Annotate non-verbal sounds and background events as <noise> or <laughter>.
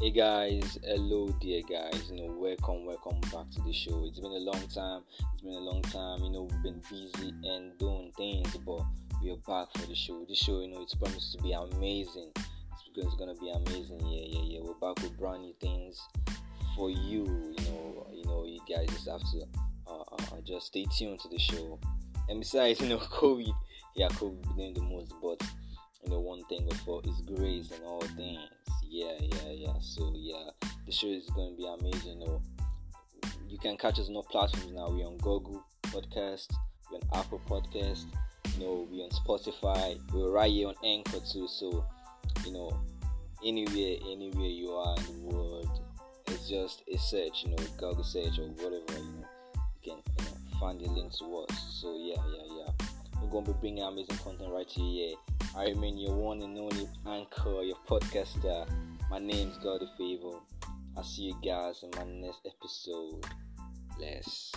Hey guys, hello dear guys. You know, welcome, welcome back to the show. It's been a long time. It's been a long time. You know, we've been busy and doing things, but we are back for the show. This show, you know, it's promised to be amazing. It's, it's gonna be amazing. Yeah, yeah, yeah. We're back with brand new things for you. You know, you know, you guys just have to uh, uh, just stay tuned to the show. And besides, you know, <laughs> COVID, yeah, COVID doing the most, but you know, one thing before is grace and all things yeah, yeah, yeah. So yeah, the show is going to be amazing. You, know, you can catch us on all platforms now. We're on Google Podcast, we're on Apple Podcast, you know, we're on Spotify, we're right here on Anchor too. So you know, anywhere, anywhere you are in the world, it's just a search. You know, Google search or whatever. You know, you can you know, find the links to us. So yeah, yeah, yeah. We're gonna be bringing amazing content right here. Yeah. I remain your one and only anchor, your podcaster. My name's God Favor. I'll see you guys in my next episode. Bless.